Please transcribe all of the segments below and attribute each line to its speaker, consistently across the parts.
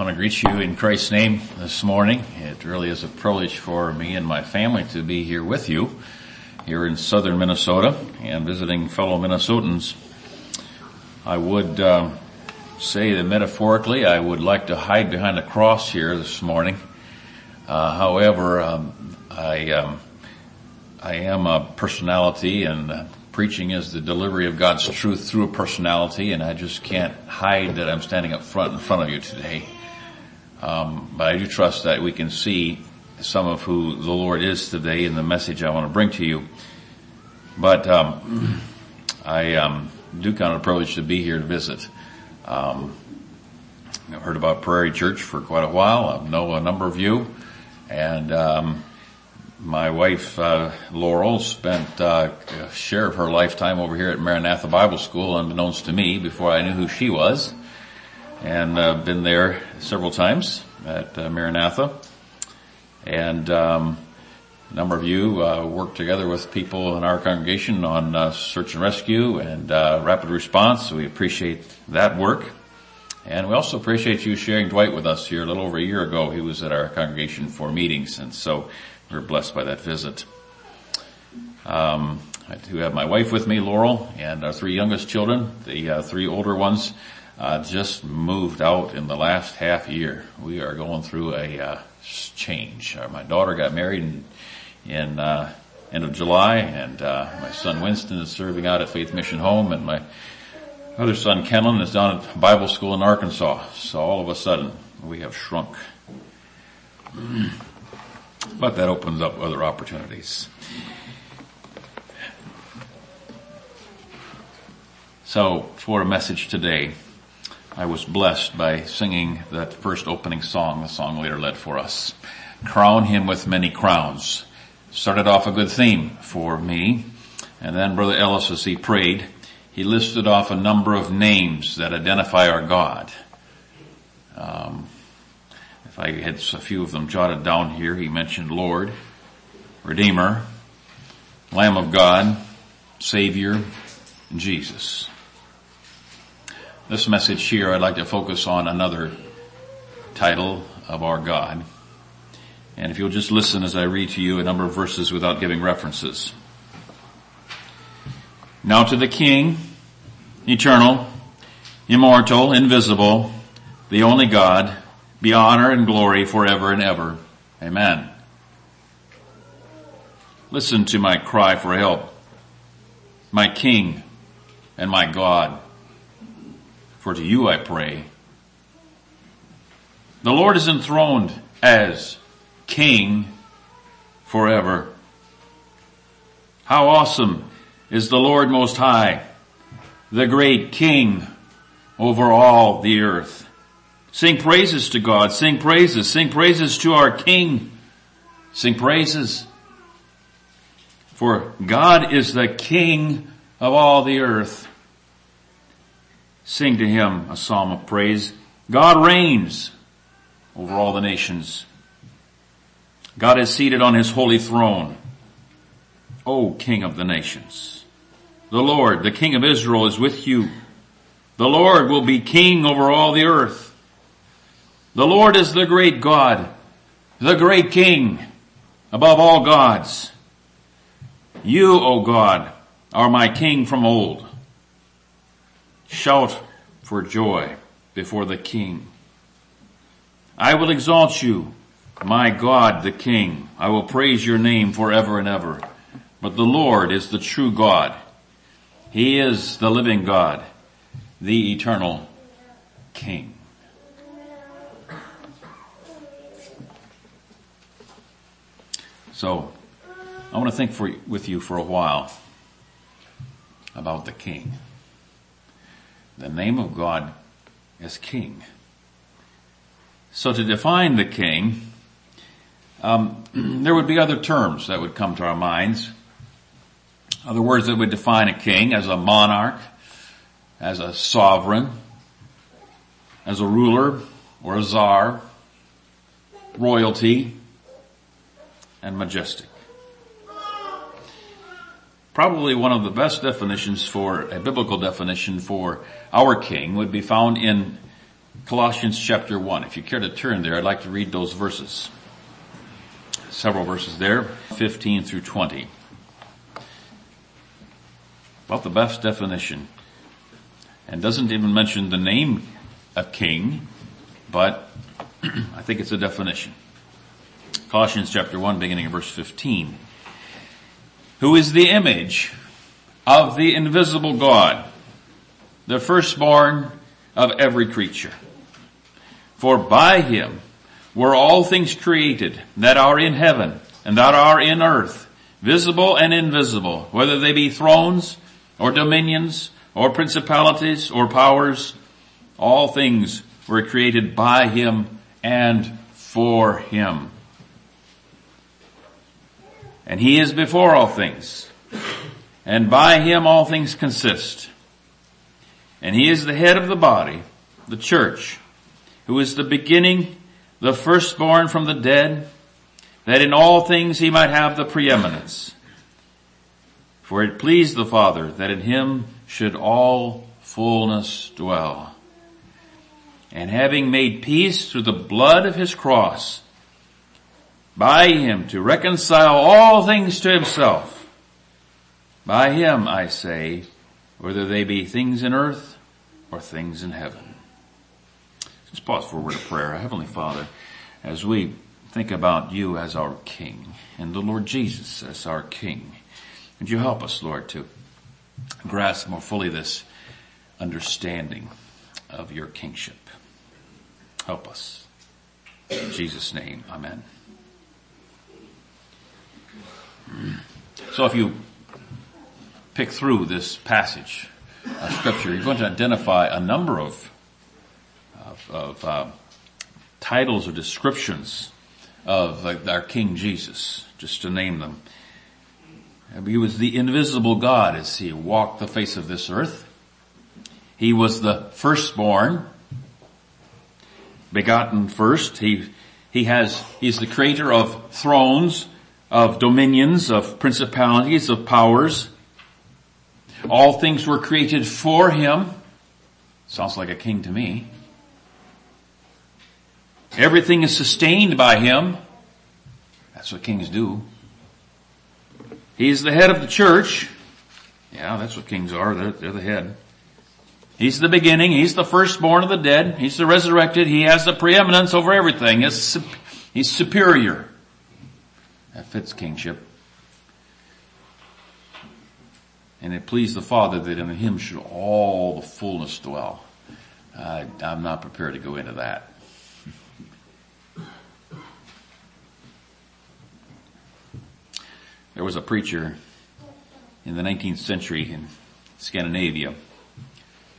Speaker 1: I want to greet you in Christ's name this morning. It really is a privilege for me and my family to be here with you here in southern Minnesota and visiting fellow Minnesotans. I would um, say that metaphorically I would like to hide behind a cross here this morning. Uh, however, um, I um, I am a personality and uh, preaching is the delivery of God's truth through a personality and I just can't hide that I'm standing up front in front of you today. Um, but I do trust that we can see some of who the Lord is today in the message I want to bring to you. But um, I um, do count it a privilege to be here to visit. Um, I've heard about Prairie Church for quite a while. I know a number of you, and um, my wife uh, Laurel spent uh, a share of her lifetime over here at Maranatha Bible School, unbeknownst to me, before I knew who she was and uh, been there several times at uh, Maranatha. And um, a number of you uh, work together with people in our congregation on uh, search and rescue and uh, rapid response. We appreciate that work. And we also appreciate you sharing Dwight with us here a little over a year ago. He was at our congregation for meetings, and so we are blessed by that visit. Um, I do have my wife with me, Laurel, and our three youngest children. The uh, three older ones uh, just moved out in the last half year. We are going through a uh, change. Uh, my daughter got married in, in uh, end of July, and uh, my son Winston is serving out at Faith Mission Home, and my other son Kenlon is down at Bible School in Arkansas. So all of a sudden, we have shrunk. But that opens up other opportunities. So for a message today, I was blessed by singing that first opening song the song leader led for us. Crown him with many crowns. Started off a good theme for me. And then Brother Ellis, as he prayed, he listed off a number of names that identify our God. Um, if I had a few of them jotted down here, he mentioned Lord, Redeemer, Lamb of God, Savior, and Jesus. This message here, I'd like to focus on another title of our God. And if you'll just listen as I read to you a number of verses without giving references. Now to the King, eternal, immortal, invisible, the only God, be honor and glory forever and ever. Amen. Listen to my cry for help, my King and my God for to you I pray. The Lord is enthroned as King forever. How awesome is the Lord Most High, the great King over all the earth. Sing praises to God, sing praises, sing praises to our King, sing praises. For God is the King of all the earth. Sing to him a psalm of praise. God reigns over all the nations. God is seated on his holy throne. O King of the nations. The Lord, the King of Israel is with you. The Lord will be King over all the earth. The Lord is the great God, the great King above all gods. You, O God, are my King from old. Shout for joy before the King. I will exalt you, my God the King. I will praise your name forever and ever. But the Lord is the true God. He is the living God, the eternal King. So, I want to think for, with you for a while about the King the name of God as king. So to define the king, um, there would be other terms that would come to our minds. Other words that would define a king as a monarch, as a sovereign, as a ruler or a czar, royalty, and majestic. Probably one of the best definitions for, a biblical definition for our king would be found in Colossians chapter 1. If you care to turn there, I'd like to read those verses. Several verses there, 15 through 20. About the best definition. And doesn't even mention the name of king, but I think it's a definition. Colossians chapter 1 beginning of verse 15. Who is the image of the invisible God, the firstborn of every creature. For by him were all things created that are in heaven and that are in earth, visible and invisible, whether they be thrones or dominions or principalities or powers, all things were created by him and for him. And he is before all things, and by him all things consist. And he is the head of the body, the church, who is the beginning, the firstborn from the dead, that in all things he might have the preeminence. For it pleased the Father that in him should all fullness dwell. And having made peace through the blood of his cross, by him to reconcile all things to himself. By him, I say, whether they be things in earth or things in heaven. Let's pause for a word of prayer. Heavenly Father, as we think about you as our King and the Lord Jesus as our King, would you help us, Lord, to grasp more fully this understanding of your kingship. Help us. In Jesus' name, amen. So if you pick through this passage of scripture, you're going to identify a number of, of, of uh, titles or descriptions of our King Jesus, just to name them. He was the invisible God as he walked the face of this earth. He was the firstborn, begotten first. He, he has, he's the creator of thrones, of dominions, of principalities, of powers. All things were created for him. Sounds like a king to me. Everything is sustained by him. That's what kings do. He's the head of the church. Yeah, that's what kings are. They're, they're the head. He's the beginning. He's the firstborn of the dead. He's the resurrected. He has the preeminence over everything. He's, he's superior. That fits kingship. And it pleased the Father that in him should all the fullness dwell. Uh, I'm not prepared to go into that. There was a preacher in the 19th century in Scandinavia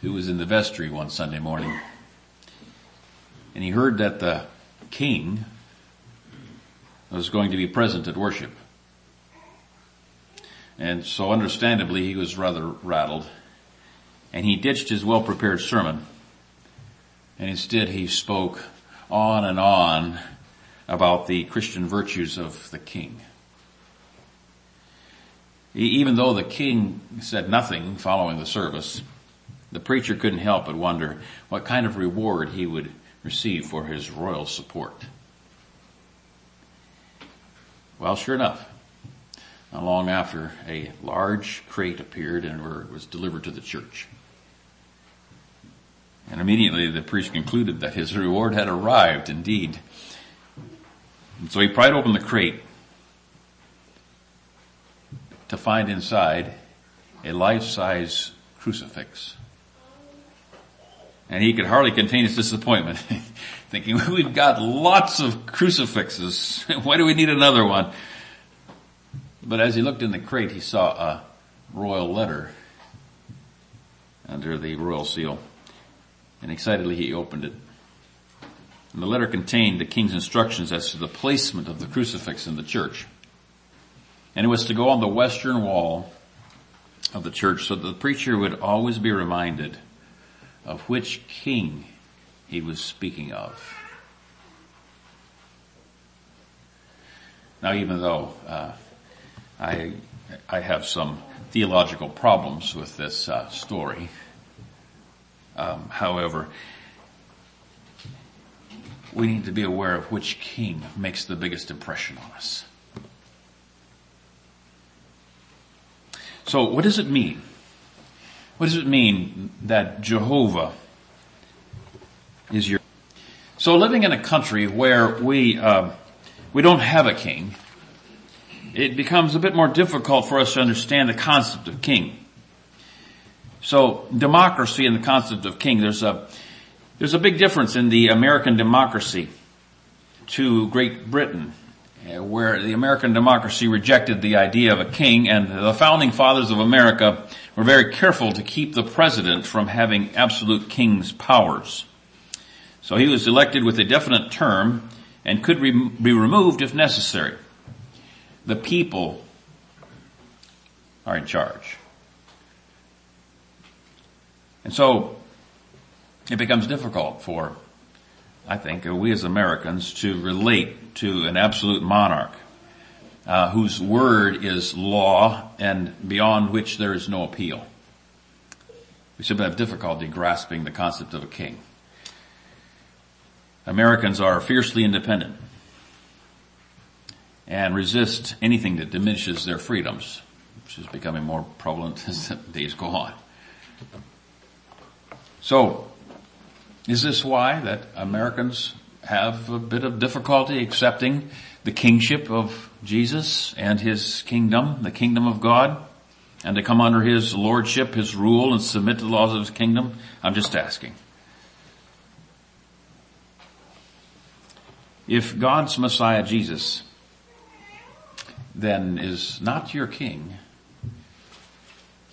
Speaker 1: who was in the vestry one Sunday morning. And he heard that the king was going to be present at worship. And so understandably he was rather rattled and he ditched his well prepared sermon and instead he spoke on and on about the Christian virtues of the king. Even though the king said nothing following the service, the preacher couldn't help but wonder what kind of reward he would receive for his royal support. Well, sure enough, not long after, a large crate appeared and was delivered to the church. And immediately the priest concluded that his reward had arrived indeed. And so he pried open the crate to find inside a life-size crucifix. And he could hardly contain his disappointment, thinking, we've got lots of crucifixes. Why do we need another one? But as he looked in the crate, he saw a royal letter under the royal seal. And excitedly he opened it. And the letter contained the king's instructions as to the placement of the crucifix in the church. And it was to go on the western wall of the church so that the preacher would always be reminded of which king he was speaking of. Now even though uh, I, I have some theological problems with this uh, story, um, however, we need to be aware of which king makes the biggest impression on us. So what does it mean? What does it mean that Jehovah is your so living in a country where we uh, we don't have a king, it becomes a bit more difficult for us to understand the concept of king. So democracy and the concept of king, there's a there's a big difference in the American democracy to Great Britain, uh, where the American democracy rejected the idea of a king and the founding fathers of America were very careful to keep the president from having absolute king's powers. So he was elected with a definite term and could re- be removed if necessary. The people are in charge. And so it becomes difficult for, I think, we as Americans to relate to an absolute monarch uh, whose word is law and beyond which there is no appeal. We simply have difficulty grasping the concept of a king. Americans are fiercely independent and resist anything that diminishes their freedoms, which is becoming more prevalent as the days go on. So, is this why that Americans have a bit of difficulty accepting the kingship of Jesus and his kingdom, the kingdom of God, and to come under his lordship, his rule, and submit to the laws of his kingdom? I'm just asking. If God's Messiah Jesus then is not your king,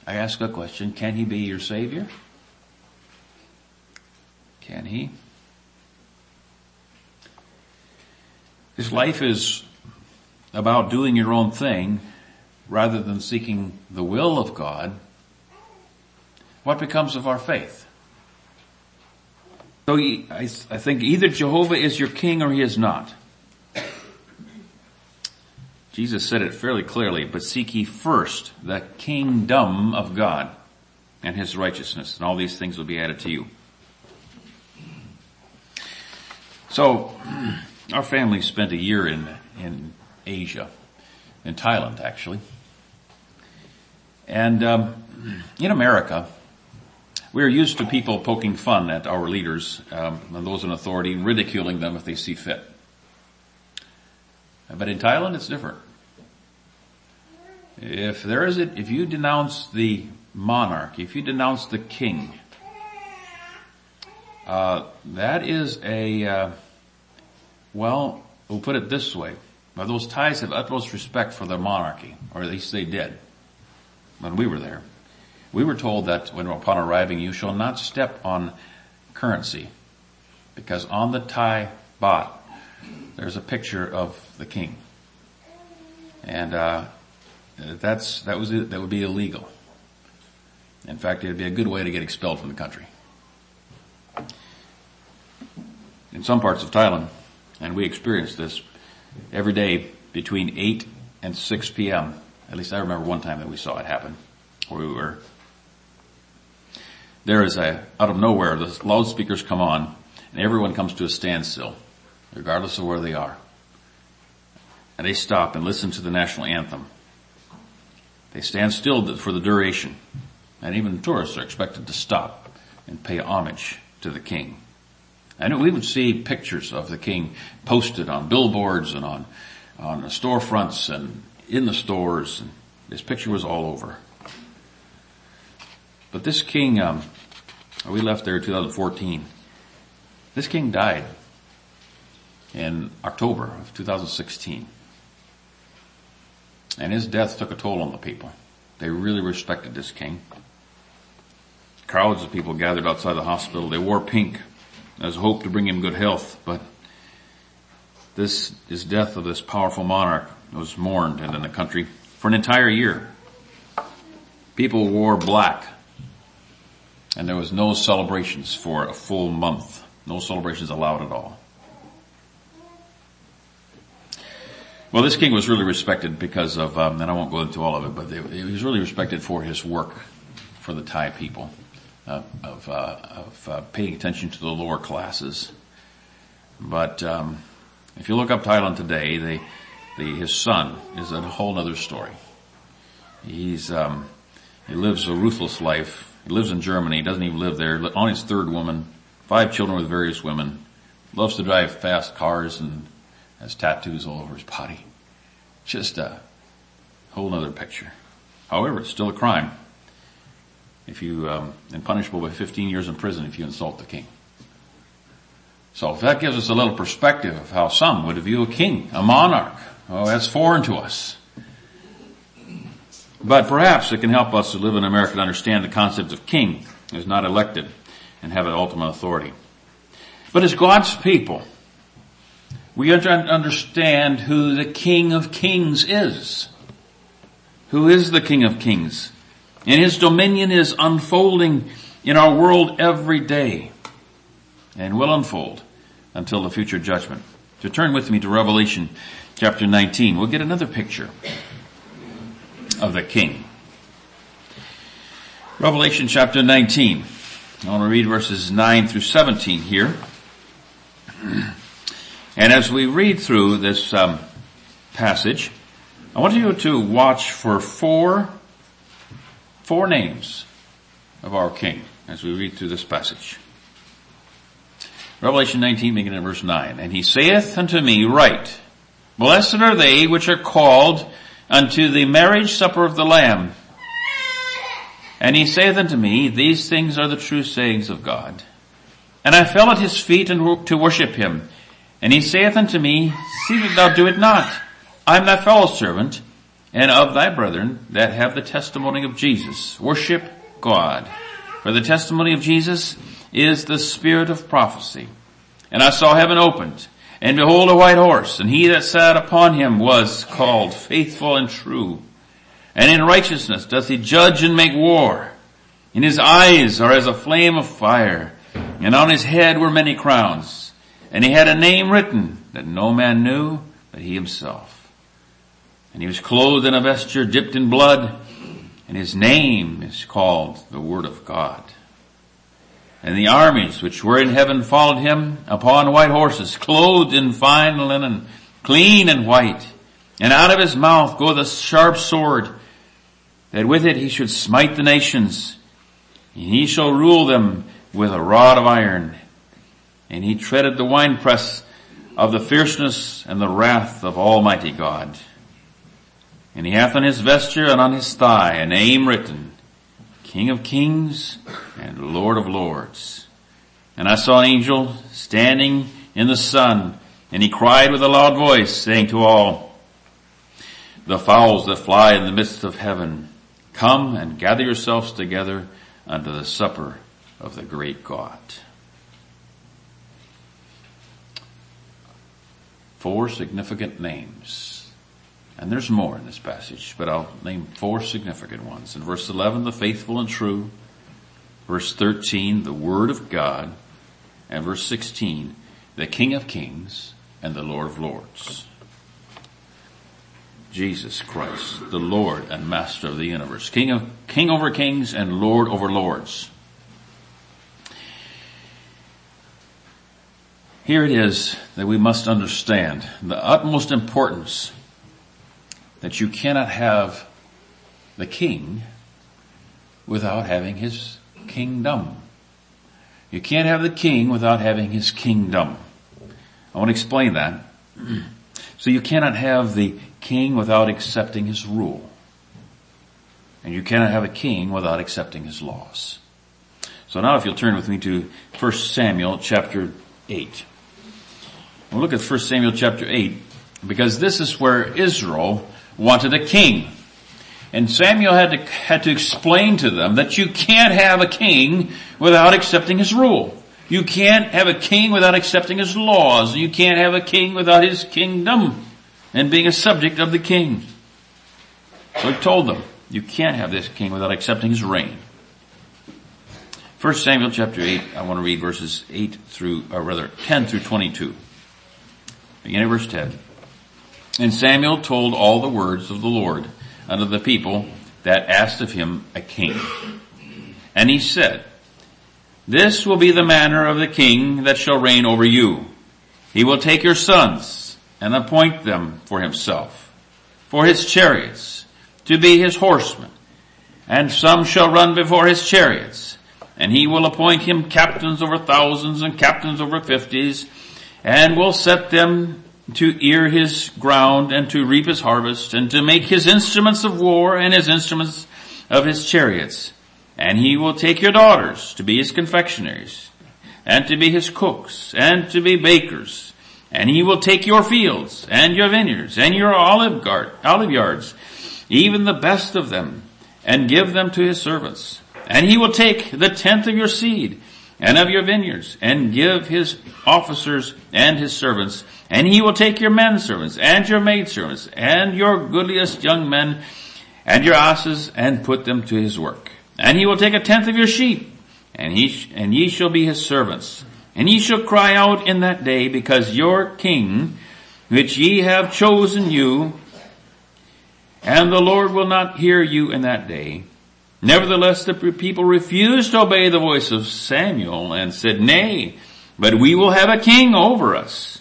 Speaker 1: I ask a question, can he be your savior? Can he? His life is about doing your own thing rather than seeking the will of God. What becomes of our faith? So I think either Jehovah is your king or he is not. Jesus said it fairly clearly, but seek ye first the kingdom of God and his righteousness, and all these things will be added to you. So, our family spent a year in, in Asia, in Thailand actually. And um, in America, we are used to people poking fun at our leaders um, and those in authority, ridiculing them if they see fit. But in Thailand, it's different. If there is a, if you denounce the monarch, if you denounce the king, uh, that is a, uh, well, we'll put it this way. Now, those Thais have utmost respect for their monarchy, or at least they did when we were there. We were told that when upon arriving, you shall not step on currency, because on the Thai baht there's a picture of the king, and uh, that's that was it that would be illegal. In fact, it would be a good way to get expelled from the country. In some parts of Thailand, and we experience this every day between 8 and 6 p.m. At least I remember one time that we saw it happen where we were. There is a, out of nowhere, the loudspeakers come on and everyone comes to a standstill, regardless of where they are. And they stop and listen to the national anthem. They stand still for the duration. And even tourists are expected to stop and pay homage to the king. And we would see pictures of the king posted on billboards and on, on the storefronts and in the stores. And this picture was all over. But this king, um, we left there in 2014. This king died in October of 2016. And his death took a toll on the people. They really respected this king. Crowds of people gathered outside the hospital. They wore pink as hope to bring him good health, but this is death of this powerful monarch was mourned and in the country for an entire year. People wore black and there was no celebrations for a full month. No celebrations allowed at all. Well, this king was really respected because of, um, and I won't go into all of it, but he was really respected for his work for the Thai people, uh, of, uh, of paying attention to the lower classes. But um, if you look up Thailand today, the, his son is a whole other story. He's um, he lives a ruthless life. He lives in Germany. He doesn't even live there. On his third woman, five children with various women. Loves to drive fast cars and has tattoos all over his body. Just a whole other picture. However, it's still a crime if you um, and punishable by 15 years in prison if you insult the king. So if that gives us a little perspective of how some would view a king, a monarch, oh, that's foreign to us. But perhaps it can help us to live in America to understand the concept of king is not elected and have an ultimate authority. But as God's people, we to understand who the King of Kings is. Who is the King of Kings? And His dominion is unfolding in our world every day and will unfold until the future judgment. To turn with me to Revelation chapter 19, we'll get another picture of the King. Revelation chapter 19. I want to read verses 9 through 17 here. And as we read through this um, passage, I want you to watch for four, four names of our King as we read through this passage. Revelation 19 beginning at verse 9. And he saith unto me, Write, Blessed are they which are called unto the marriage supper of the Lamb. And he saith unto me, These things are the true sayings of God. And I fell at his feet and to worship him. And he saith unto me, See that thou do it not. I am thy fellow servant, and of thy brethren that have the testimony of Jesus. Worship God. For the testimony of Jesus is the spirit of prophecy. And I saw heaven opened, and behold a white horse, and he that sat upon him was called faithful and true. And in righteousness doth he judge and make war. And his eyes are as a flame of fire, and on his head were many crowns. And he had a name written that no man knew but he himself. And he was clothed in a vesture dipped in blood, and his name is called the Word of God. And the armies which were in heaven followed him upon white horses, clothed in fine linen, clean and white. And out of his mouth goeth a sharp sword, that with it he should smite the nations. And he shall rule them with a rod of iron. And he treaded the winepress of the fierceness and the wrath of Almighty God. And he hath on his vesture and on his thigh a name written, King of kings and Lord of lords. And I saw an angel standing in the sun, and he cried with a loud voice, saying to all, the fowls that fly in the midst of heaven, come and gather yourselves together unto the supper of the great God. Four significant names and there's more in this passage, but I'll name four significant ones. In verse 11, the faithful and true. Verse 13, the word of God. And verse 16, the King of kings and the Lord of lords. Jesus Christ, the Lord and Master of the universe. King of, King over kings and Lord over lords. Here it is that we must understand the utmost importance that you cannot have the king without having his kingdom. You can't have the king without having his kingdom. I want to explain that. So you cannot have the king without accepting his rule. And you cannot have a king without accepting his laws. So now if you'll turn with me to 1 Samuel chapter 8. We'll look at 1 Samuel chapter 8 because this is where Israel wanted a king. And Samuel had to, had to explain to them that you can't have a king without accepting his rule. You can't have a king without accepting his laws. You can't have a king without his kingdom and being a subject of the king. So he told them, you can't have this king without accepting his reign. First Samuel chapter 8, I want to read verses 8 through, or rather 10 through 22. Beginning verse 10. And Samuel told all the words of the Lord unto the people that asked of him a king. And he said, This will be the manner of the king that shall reign over you. He will take your sons and appoint them for himself, for his chariots, to be his horsemen, and some shall run before his chariots, and he will appoint him captains over thousands and captains over fifties, and will set them to ear his ground and to reap his harvest and to make his instruments of war and his instruments of his chariots. And he will take your daughters to be his confectionaries and to be his cooks and to be bakers. And he will take your fields and your vineyards and your olive, guard, olive yards, even the best of them, and give them to his servants. And he will take the tenth of your seed and of your vineyards and give his officers and his servants and he will take your men servants and your maid servants and your goodliest young men and your asses and put them to his work. And he will take a tenth of your sheep and he, and ye shall be his servants. And ye shall cry out in that day because your king, which ye have chosen you, and the Lord will not hear you in that day. Nevertheless, the people refused to obey the voice of Samuel and said, Nay, but we will have a king over us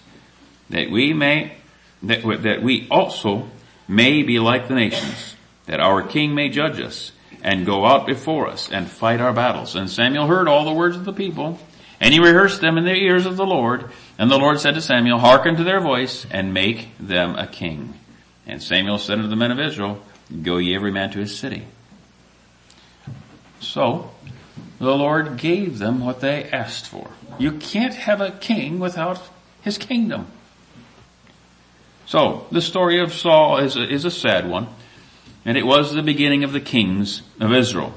Speaker 1: that we may, that, that we also may be like the nations, that our king may judge us and go out before us and fight our battles. And Samuel heard all the words of the people and he rehearsed them in the ears of the Lord. And the Lord said to Samuel, hearken to their voice and make them a king. And Samuel said unto the men of Israel, go ye every man to his city. So, the Lord gave them what they asked for. You can't have a king without his kingdom. So, the story of Saul is a, is a sad one, and it was the beginning of the kings of Israel.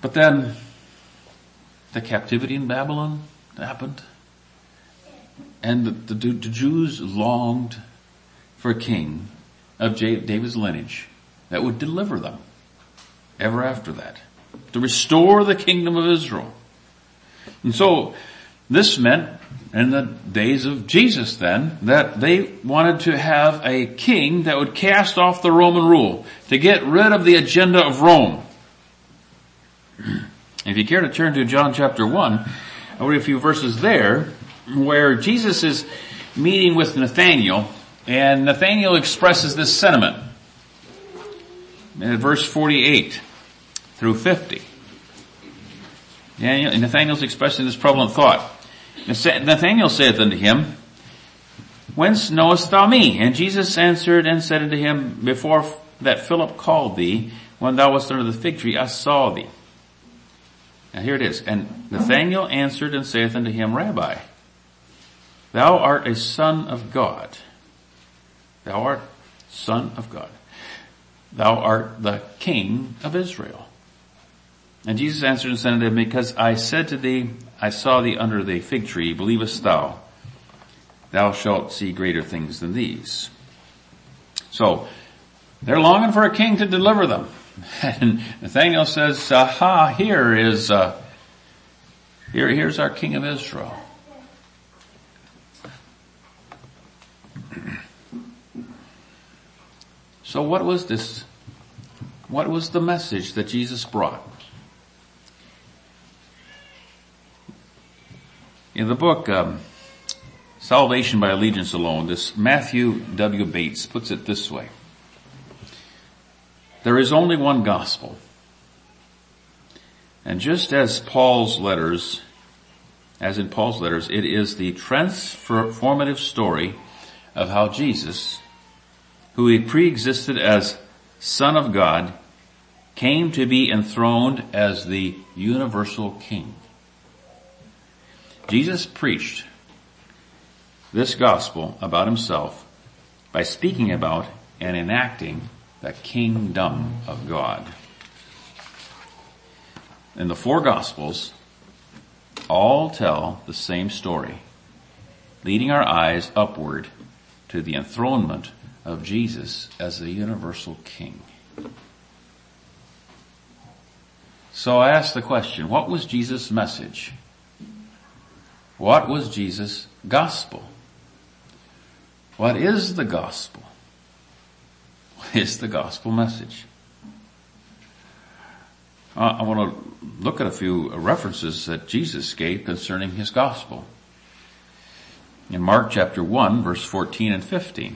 Speaker 1: But then, the captivity in Babylon happened, and the, the, the Jews longed for a king of David's lineage that would deliver them ever after that, to restore the kingdom of Israel. And so, this meant in the days of Jesus then that they wanted to have a king that would cast off the Roman rule to get rid of the agenda of Rome. If you care to turn to John chapter 1, I'll read a few verses there where Jesus is meeting with Nathaniel and Nathaniel expresses this sentiment in verse 48 through 50. Nathaniel's expressing this prevalent thought. Nathanael saith unto him, Whence knowest thou me? And Jesus answered and said unto him, Before that Philip called thee, when thou wast under the fig tree, I saw thee. Now here it is. And Nathanael answered and saith unto him, Rabbi, thou art a son of God. Thou art son of God. Thou art the king of Israel. And Jesus answered and said unto him, Because I said to thee, I saw thee under the fig tree, believest thou? Thou shalt see greater things than these. So, they're longing for a king to deliver them. And Nathaniel says, aha, here is, uh, here, here's our king of Israel. So what was this? What was the message that Jesus brought? In the book, um, Salvation by Allegiance Alone, this Matthew W. Bates puts it this way. There is only one gospel. And just as Paul's letters, as in Paul's letters, it is the transformative story of how Jesus, who he pre-existed as Son of God, came to be enthroned as the universal King. Jesus preached this gospel about himself by speaking about and enacting the kingdom of God. And the four gospels all tell the same story, leading our eyes upward to the enthronement of Jesus as the universal king. So I ask the question, what was Jesus' message? What was Jesus' gospel? What is the gospel? What is the gospel message? Uh, I want to look at a few references that Jesus gave concerning his gospel. in Mark chapter 1 verse 14 and 15.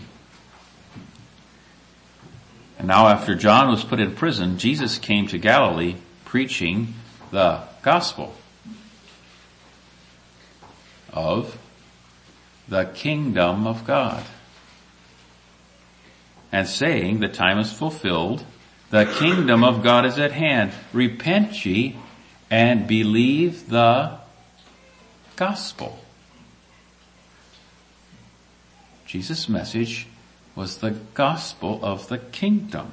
Speaker 1: And now after John was put in prison, Jesus came to Galilee preaching the gospel of the kingdom of God and saying the time is fulfilled, the kingdom of God is at hand. Repent ye and believe the gospel. Jesus' message was the gospel of the kingdom.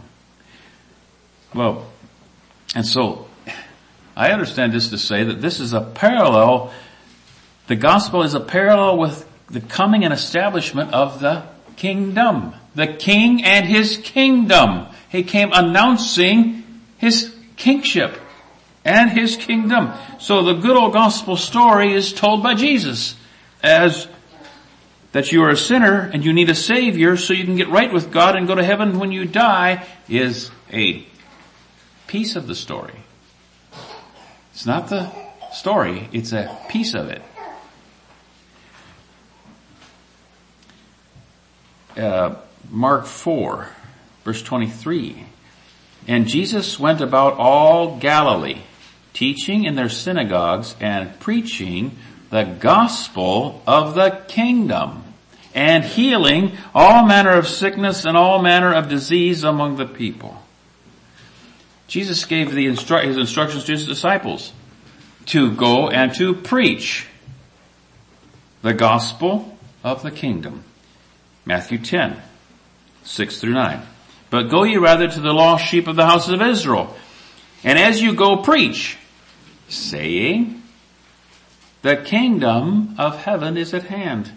Speaker 1: Well, and so I understand this to say that this is a parallel, the gospel is a parallel with the coming and establishment of the kingdom. The king and his kingdom. He came announcing his kingship and his kingdom. So the good old gospel story is told by Jesus as that you are a sinner and you need a savior so you can get right with God and go to heaven when you die is a piece of the story. It's not the story, it's a piece of it. Uh, Mark 4 verse 23. And Jesus went about all Galilee, teaching in their synagogues and preaching the gospel of the kingdom and healing all manner of sickness and all manner of disease among the people. Jesus gave the instru- his instructions to his disciples to go and to preach the gospel of the kingdom. Matthew 10, 6 through 9. But go ye rather to the lost sheep of the house of Israel. And as you go preach, saying, the kingdom of heaven is at hand.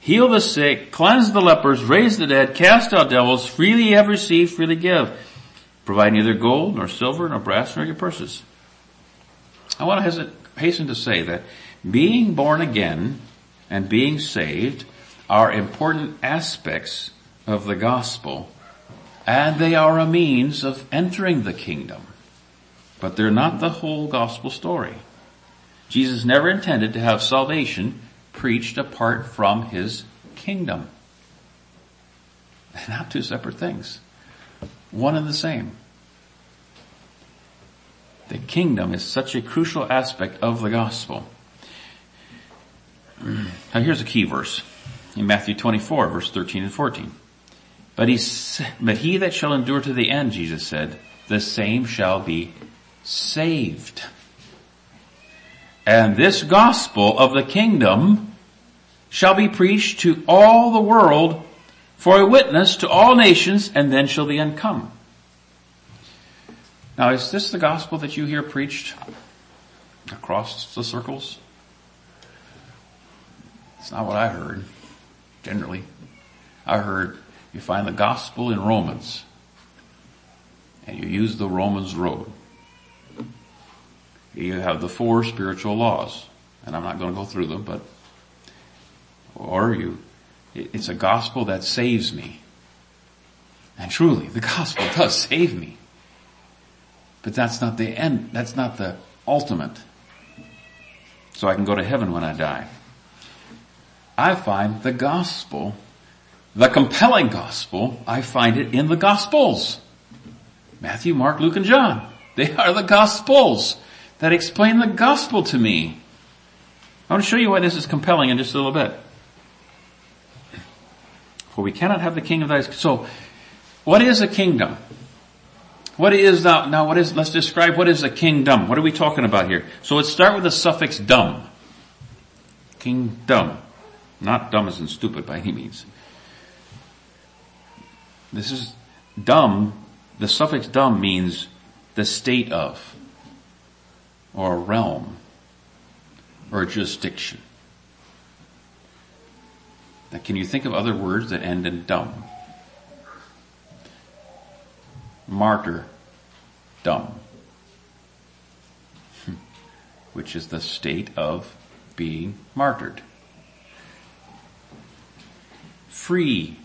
Speaker 1: Heal the sick, cleanse the lepers, raise the dead, cast out devils, freely have received, freely give. Provide neither gold, nor silver, nor brass, nor your purses. I want to hasten to say that being born again and being saved are important aspects of the gospel and they are a means of entering the kingdom. But they're not the whole gospel story. Jesus never intended to have salvation preached apart from his kingdom. Not two separate things. One and the same. The kingdom is such a crucial aspect of the gospel. Now here's a key verse in Matthew 24 verse 13 and 14. But he, but he that shall endure to the end, Jesus said, the same shall be saved. And this gospel of the kingdom shall be preached to all the world for a witness to all nations, and then shall the end come. Now is this the gospel that you hear preached across the circles? It's not what I heard, generally. I heard you find the gospel in Romans and you use the Romans road. You have the four spiritual laws and I'm not going to go through them, but or you, it's a gospel that saves me. And truly, the gospel does save me. But that's not the end, that's not the ultimate. So I can go to heaven when I die. I find the gospel the compelling gospel, I find it in the gospels. Matthew, Mark, Luke, and John. They are the gospels that explain the gospel to me. I want to show you why this is compelling in just a little bit. For we cannot have the king of thy, so what is a kingdom? What is now, now what is, let's describe what is a kingdom. What are we talking about here? So let's start with the suffix dumb. Kingdom. Not dumb as in stupid by any means. This is dumb. The suffix dumb means the state of, or a realm, or a jurisdiction. Now can you think of other words that end in dumb? Martyr, dumb. Which is the state of being martyred. Free,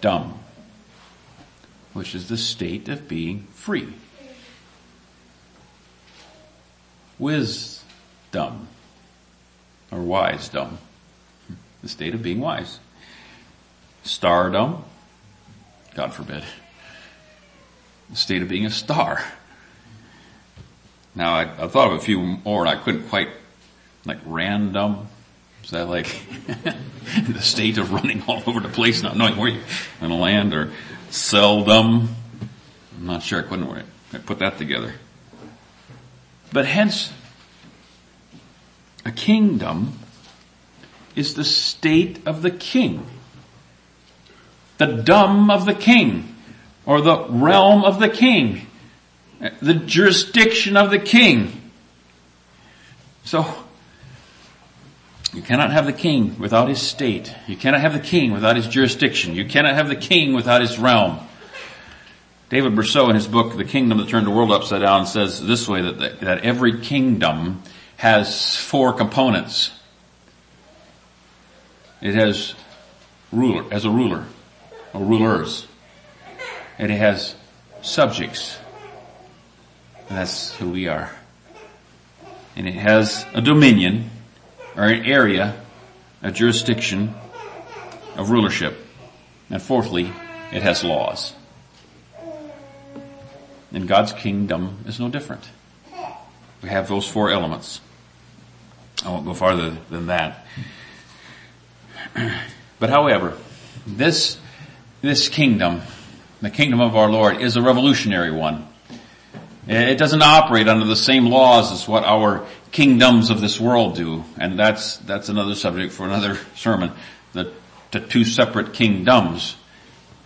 Speaker 1: dumb which is the state of being free. Wisdom, or wisdom, The state of being wise. Stardom. God forbid. The state of being a star. Now I, I thought of a few more and I couldn't quite, like random. Is that like the state of running all over the place, not knowing where you're going to land or seldom? I'm not sure I couldn't put that together. But hence, a kingdom is the state of the king. The dumb of the king, or the realm of the king, the jurisdiction of the king. So, you cannot have the king without his state. You cannot have the king without his jurisdiction. You cannot have the king without his realm. David Bercot in his book, The Kingdom That Turned the World Upside Down says this way that, that every kingdom has four components. It has ruler, as a ruler, or rulers. And it has subjects. And that's who we are. And it has a dominion, or an area, a jurisdiction of rulership. And fourthly, it has laws. And God's kingdom is no different. We have those four elements. I won't go farther than that. But however, this, this kingdom, the kingdom of our Lord, is a revolutionary one. It doesn't operate under the same laws as what our kingdoms of this world do. And that's, that's another subject for another sermon. The, the two separate kingdoms.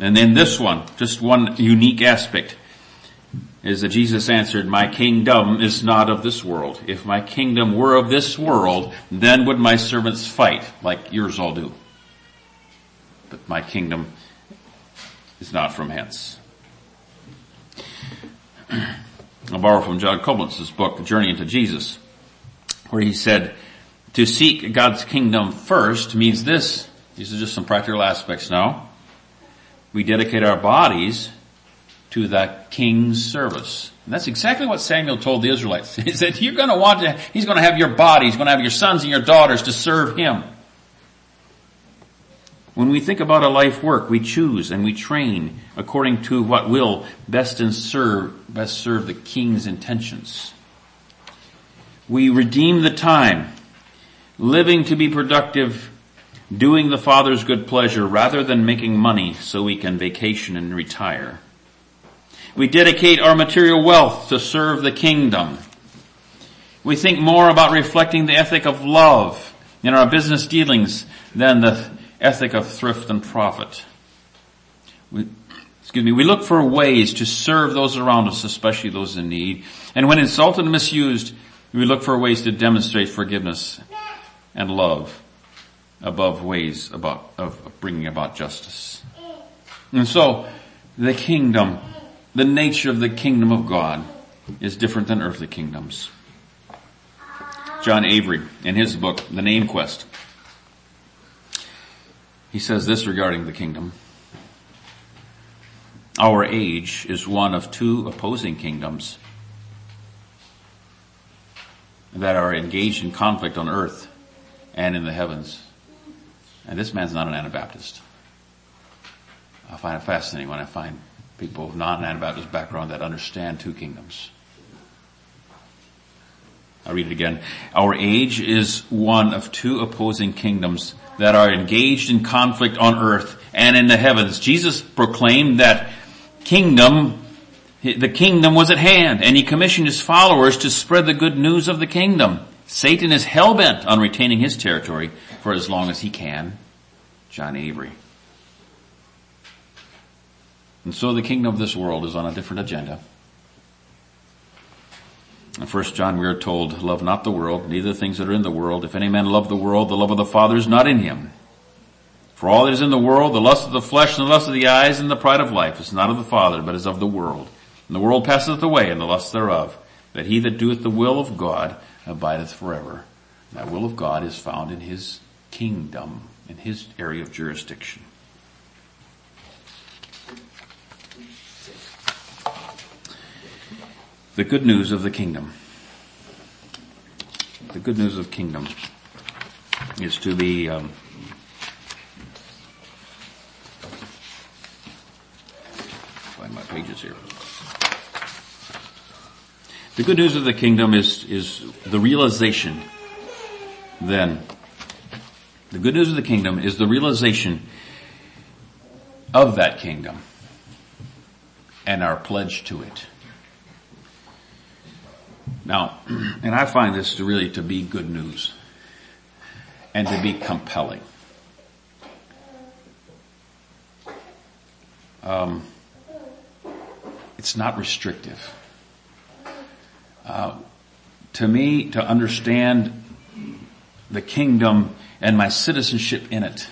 Speaker 1: And then this one, just one unique aspect is that Jesus answered, my kingdom is not of this world. If my kingdom were of this world, then would my servants fight like yours all do. But my kingdom is not from hence. I'll borrow from John Coblentz's book, Journey into Jesus, where he said, to seek God's kingdom first means this. These are just some practical aspects now. We dedicate our bodies to the king's service. And that's exactly what Samuel told the Israelites. He said, you're gonna want to, he's gonna have your body, he's gonna have your sons and your daughters to serve him. When we think about a life work, we choose and we train according to what will best and serve, best serve the king's intentions. We redeem the time, living to be productive, doing the Father's good pleasure rather than making money so we can vacation and retire. We dedicate our material wealth to serve the kingdom. We think more about reflecting the ethic of love in our business dealings than the ethic of thrift and profit. We, excuse me, we look for ways to serve those around us, especially those in need. And when insulted and misused, we look for ways to demonstrate forgiveness and love above ways about, of bringing about justice. And so, the kingdom the nature of the kingdom of God is different than earthly kingdoms. John Avery, in his book, The Name Quest, he says this regarding the kingdom. Our age is one of two opposing kingdoms that are engaged in conflict on earth and in the heavens. And this man's not an Anabaptist. I find it fascinating when I find people of non-Anabaptist background that understand two kingdoms. I read it again. Our age is one of two opposing kingdoms that are engaged in conflict on earth and in the heavens. Jesus proclaimed that kingdom, the kingdom was at hand and he commissioned his followers to spread the good news of the kingdom. Satan is hell-bent on retaining his territory for as long as he can. John Avery. And so the kingdom of this world is on a different agenda. In 1 John we are told, love not the world, neither the things that are in the world. If any man love the world, the love of the Father is not in him. For all that is in the world, the lust of the flesh and the lust of the eyes and the pride of life is not of the Father, but is of the world. And the world passeth away and the lust thereof. that he that doeth the will of God abideth forever. And that will of God is found in his kingdom, in his area of jurisdiction. The good news of the kingdom. The good news of kingdom is to be um, find my pages here. The good news of the kingdom is, is the realization then. The good news of the kingdom is the realization of that kingdom and our pledge to it. Now, and I find this to really to be good news and to be compelling. Um, it's not restrictive. Uh, to me, to understand the kingdom and my citizenship in it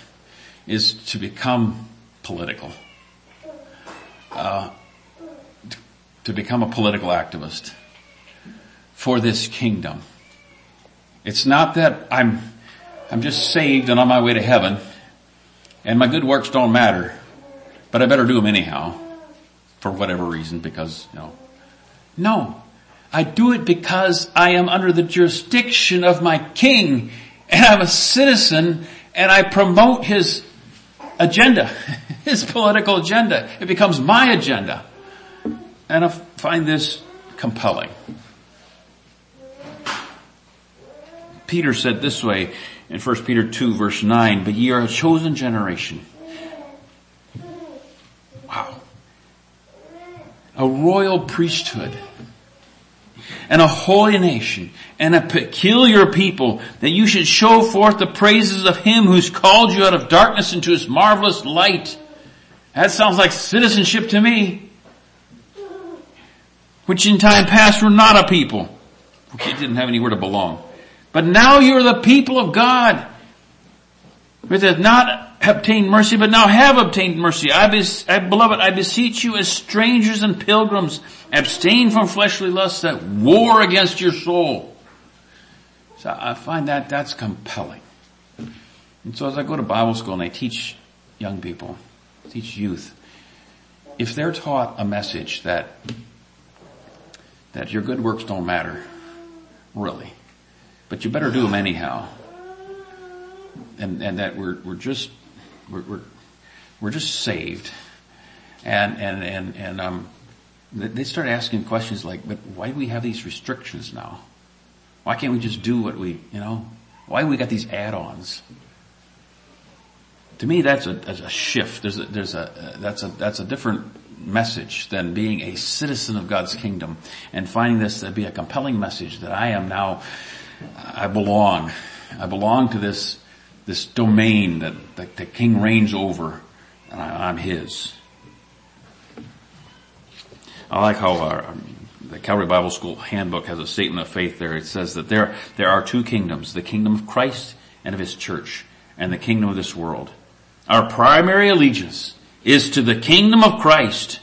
Speaker 1: is to become political. Uh, to become a political activist for this kingdom. It's not that I'm, I'm just saved and on my way to heaven and my good works don't matter, but I better do them anyhow for whatever reason because, you know, no. I do it because I am under the jurisdiction of my king and I'm a citizen and I promote his agenda, his political agenda. It becomes my agenda. And I find this compelling. Peter said this way in 1 Peter 2 verse 9, but ye are a chosen generation. Wow. A royal priesthood and a holy nation and a peculiar people that you should show forth the praises of him who's called you out of darkness into his marvelous light. That sounds like citizenship to me. Which in time past were not a people. You didn't have anywhere to belong. But now you're the people of God. Which have not obtained mercy, but now have obtained mercy. I, I, beloved, I beseech you as strangers and pilgrims, abstain from fleshly lusts that war against your soul. So I find that that's compelling. And so as I go to Bible school and I teach young people, teach youth, if they're taught a message that, that your good works don't matter, really, but you better do them anyhow, and, and that we're, we're just, we're, we're, we're just saved, and, and, and, and, um, they start asking questions like, but why do we have these restrictions now? Why can't we just do what we, you know, why we got these add-ons? To me, that's a, that's a shift. There's a, there's a, that's a, that's a different message than being a citizen of God's kingdom and finding this to be a compelling message that I am now, I belong. I belong to this, this domain that, that the king reigns over and I, I'm his. I like how our, the Calvary Bible School handbook has a statement of faith there. It says that there, there are two kingdoms, the kingdom of Christ and of His church, and the kingdom of this world. Our primary allegiance is to the kingdom of Christ.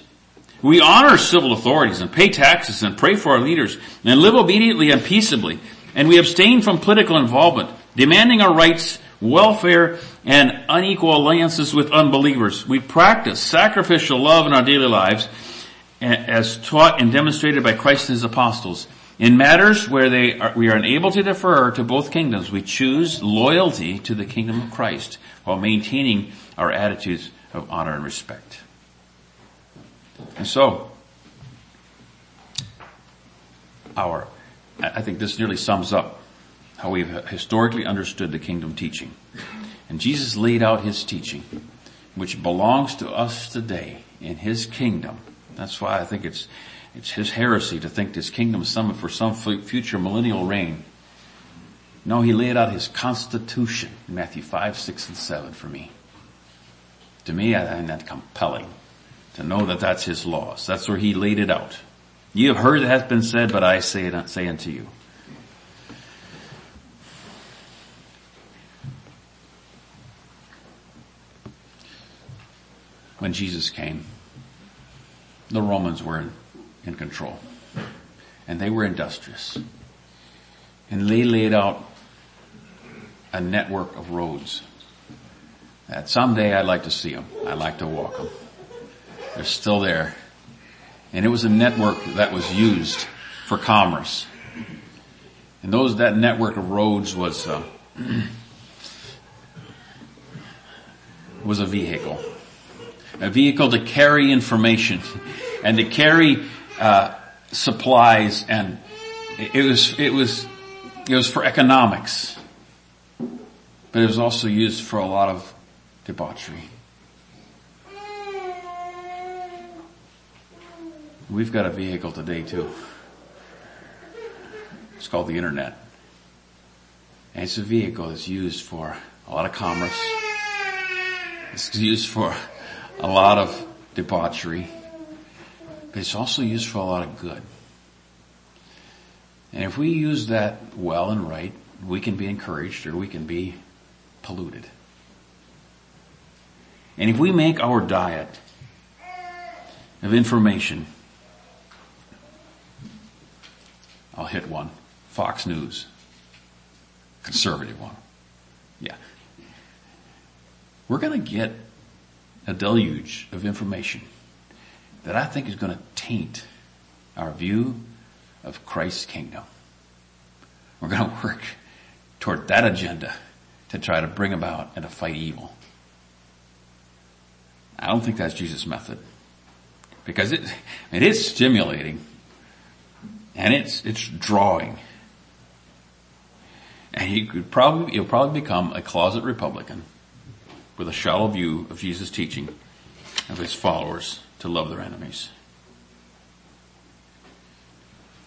Speaker 1: We honor civil authorities and pay taxes and pray for our leaders and live obediently and peaceably. And we abstain from political involvement, demanding our rights, welfare, and unequal alliances with unbelievers. We practice sacrificial love in our daily lives as taught and demonstrated by Christ and his apostles. In matters where they are, we are unable to defer to both kingdoms, we choose loyalty to the kingdom of Christ while maintaining our attitudes of honor and respect. And so, our, I think this nearly sums up how we've historically understood the kingdom teaching. And Jesus laid out his teaching, which belongs to us today in his kingdom that's why I think it's, it's his heresy to think this kingdom is some, for some future millennial reign. No, he laid out his constitution in Matthew 5, 6, and 7 for me. To me, I find that compelling to know that that's his laws. That's where he laid it out. You have heard it has been said, but I say it, say unto you. When Jesus came, the Romans were in, control. And they were industrious. And they laid out a network of roads that someday I'd like to see them. I'd like to walk them. They're still there. And it was a network that was used for commerce. And those, that network of roads was, uh, was a vehicle. A vehicle to carry information and to carry uh, supplies and it was it was it was for economics but it was also used for a lot of debauchery. We've got a vehicle today too. It's called the internet. And it's a vehicle that's used for a lot of commerce. It's used for a lot of debauchery but it's also used for a lot of good. And if we use that well and right, we can be encouraged or we can be polluted. And if we make our diet of information, I'll hit one. Fox News. Conservative one. Yeah. We're gonna get a deluge of information that I think is going to taint our view of Christ's kingdom. We're going to work toward that agenda to try to bring about and to fight evil. I don't think that's Jesus' method because it, it is stimulating and it's, it's drawing. And he could probably, he'll probably become a closet Republican with a shallow view of Jesus' teaching of his followers to love their enemies.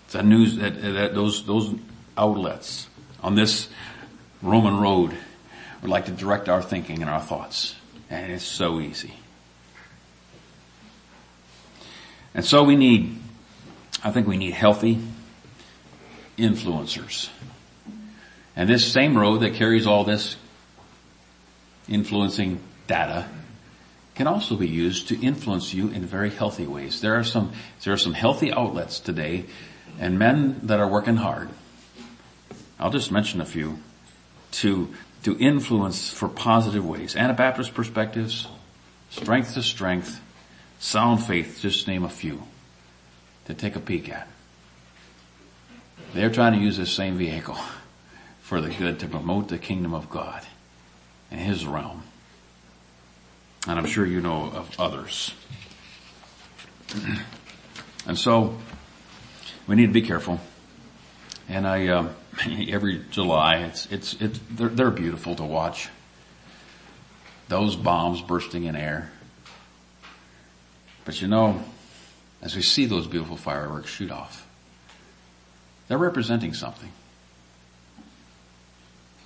Speaker 1: It's that news, that, that those, those outlets on this Roman road would like to direct our thinking and our thoughts. And it's so easy. And so we need, I think we need healthy influencers. And this same road that carries all this influencing data can also be used to influence you in very healthy ways. There are some, there are some healthy outlets today and men that are working hard. I'll just mention a few to, to influence for positive ways. Anabaptist perspectives, strength to strength, sound faith, just name a few to take a peek at. They're trying to use this same vehicle for the good to promote the kingdom of God and His realm. And I'm sure you know of others. and so, we need to be careful. And I, uh, every July, it's, it's, it's, they're, they're beautiful to watch. Those bombs bursting in air. But you know, as we see those beautiful fireworks shoot off, they're representing something.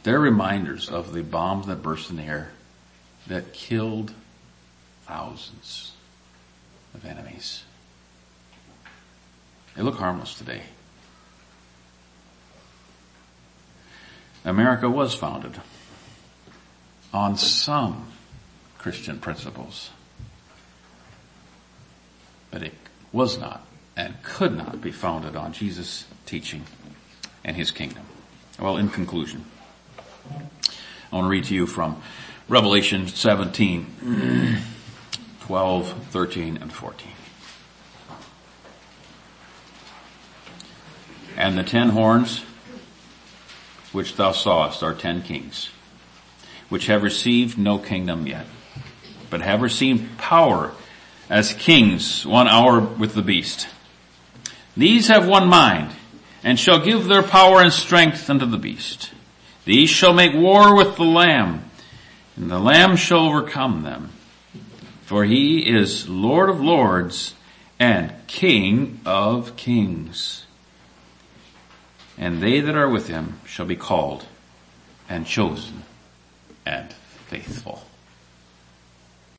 Speaker 1: They're reminders of the bombs that burst in the air that killed thousands of enemies. They look harmless today. America was founded on some Christian principles, but it was not and could not be founded on Jesus' teaching and his kingdom. Well, in conclusion, I want to read to you from Revelation 17, 12, 13, and 14. And the ten horns which thou sawest are ten kings, which have received no kingdom yet, but have received power as kings one hour with the beast. These have one mind, and shall give their power and strength unto the beast. These shall make war with the Lamb, and the Lamb shall overcome them. For he is Lord of lords and King of kings. And they that are with him shall be called and chosen and faithful.